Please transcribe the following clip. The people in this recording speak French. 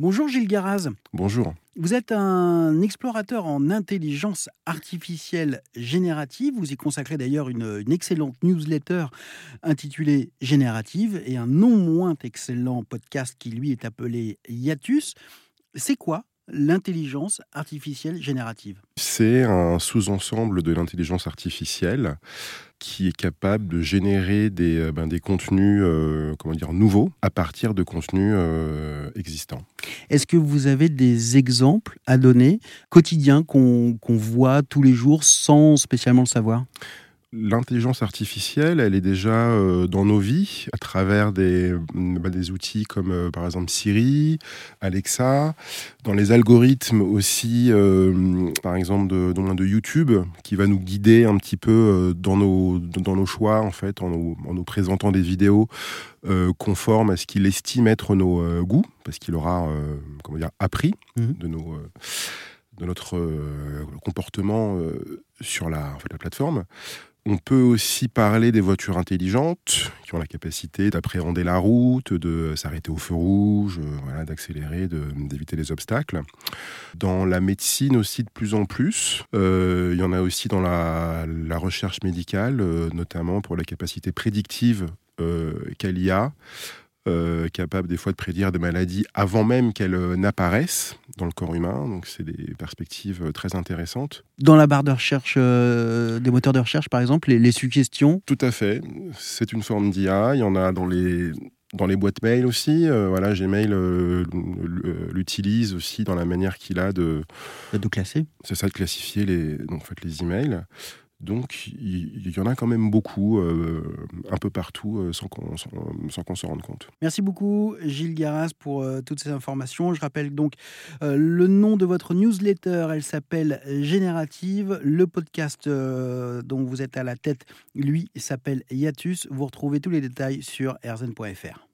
Bonjour Gilles Garaz. Bonjour. Vous êtes un explorateur en intelligence artificielle générative. Vous y consacrez d'ailleurs une, excellente newsletter intitulée Générative et un non moins excellent podcast qui lui est appelé Hiatus. C'est quoi l'intelligence artificielle générative C'est un sous-ensemble de l'intelligence artificielle qui est capable de générer des, euh, ben, des contenus euh, comment dire, nouveaux à partir de contenus euh, existants. Est-ce que vous avez des exemples à donner quotidiens qu'on voit tous les jours sans spécialement le savoir? L'intelligence artificielle, elle est déjà euh, dans nos vies à travers des, mm, bah, des outils comme euh, par exemple Siri, Alexa, dans les algorithmes aussi, euh, par exemple de, de, YouTube, qui va nous guider un petit peu dans nos, dans nos choix en fait, en nous, en nous présentant des vidéos conformes à ce qu'il estime être nos goûts, parce qu'il aura comment dire, appris mmh. de nos de notre comportement sur la, en fait, la plateforme. On peut aussi parler des voitures intelligentes qui ont la capacité d'appréhender la route, de s'arrêter au feu rouge, euh, d'accélérer, d'éviter les obstacles. Dans la médecine aussi de plus en plus, euh, il y en a aussi dans la, recherche médicale, euh, notamment pour la capacité prédictive qu'elle y a capable des fois de prédire des maladies avant même qu'elles n'apparaissent dans le corps humain. Donc c'est des perspectives euh, très intéressantes. Dans la barre de recherche des moteurs de recherche, par exemple, les, suggestions Tout à fait. C'est une forme d'IA. Il y en a dans les dans les boîtes mail aussi, voilà, Gmail l'utilise aussi dans la manière qu'il a de de classer. C'est ça de classifier les en fait les emails. Donc il y, en a quand même beaucoup, euh, un peu partout, euh, sans qu'on se rende compte. Merci beaucoup Gilles Garas pour euh, toutes ces informations. Je rappelle donc le nom de votre newsletter, elle s'appelle Générative. Le podcast dont vous êtes à la tête, lui, s'appelle Yatus. Vous retrouvez tous les détails sur erzen.fr.